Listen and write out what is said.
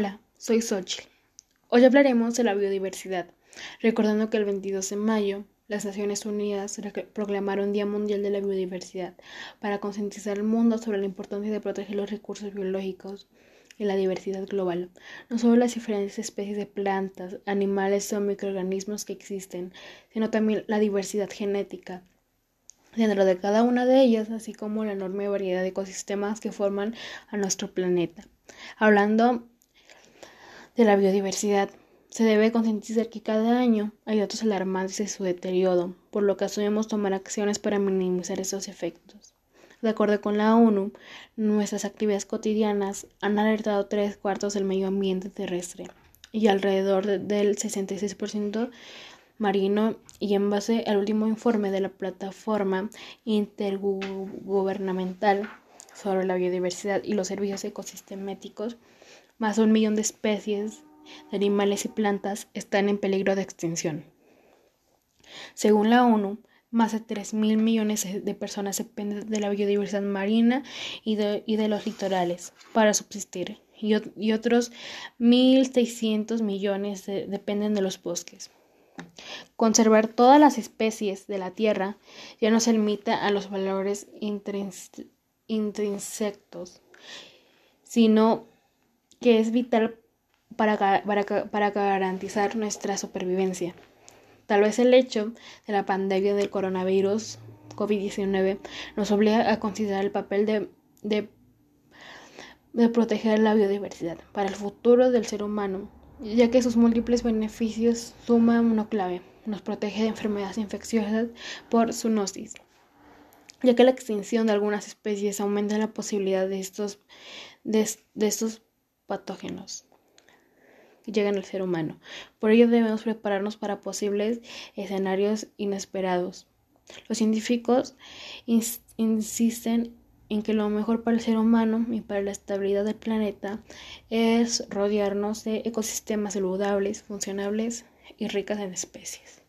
Hola, soy Xochitl. Hoy hablaremos de la biodiversidad, recordando que el 22 de mayo las Naciones Unidas proclamaron Día Mundial de la Biodiversidad para concientizar al mundo sobre la importancia de proteger los recursos biológicos y la diversidad global, no solo las diferentes especies de plantas, animales o microorganismos que existen, sino también la diversidad genética dentro de cada una de ellas, así como la enorme variedad de ecosistemas que forman a nuestro planeta. Hablando de la biodiversidad. Se debe concientizar que cada año hay datos alarmantes de su deterioro, por lo que asumimos tomar acciones para minimizar esos efectos. De acuerdo con la ONU, nuestras actividades cotidianas han alertado tres cuartos del medio ambiente terrestre y alrededor del 66% marino y en base al último informe de la plataforma intergubernamental sobre la biodiversidad y los servicios ecosistemáticos, más de un millón de especies de animales y plantas están en peligro de extinción. Según la ONU, más de 3 mil millones de personas dependen de la biodiversidad marina y de, los litorales para subsistir, y, y otros 1.600 millones dependen de los bosques. Que es vital para, para, garantizar nuestra supervivencia. Tal vez el hecho de la pandemia del coronavirus COVID-19 nos obliga a considerar el papel de, de, de, proteger la biodiversidad para el futuro del ser humano, ya que sus múltiples beneficios suman una clave. Nos protege de enfermedades infecciosas por zoonosis, ya que la extinción de algunas especies aumenta la posibilidad de estos, de, de estos patógenos que llegan al ser humano. Por ello debemos prepararnos para posibles escenarios inesperados. Los científicos insisten en que lo mejor para el ser humano y para la estabilidad del planeta es rodearnos de ecosistemas saludables, funcionables y ricas en especies.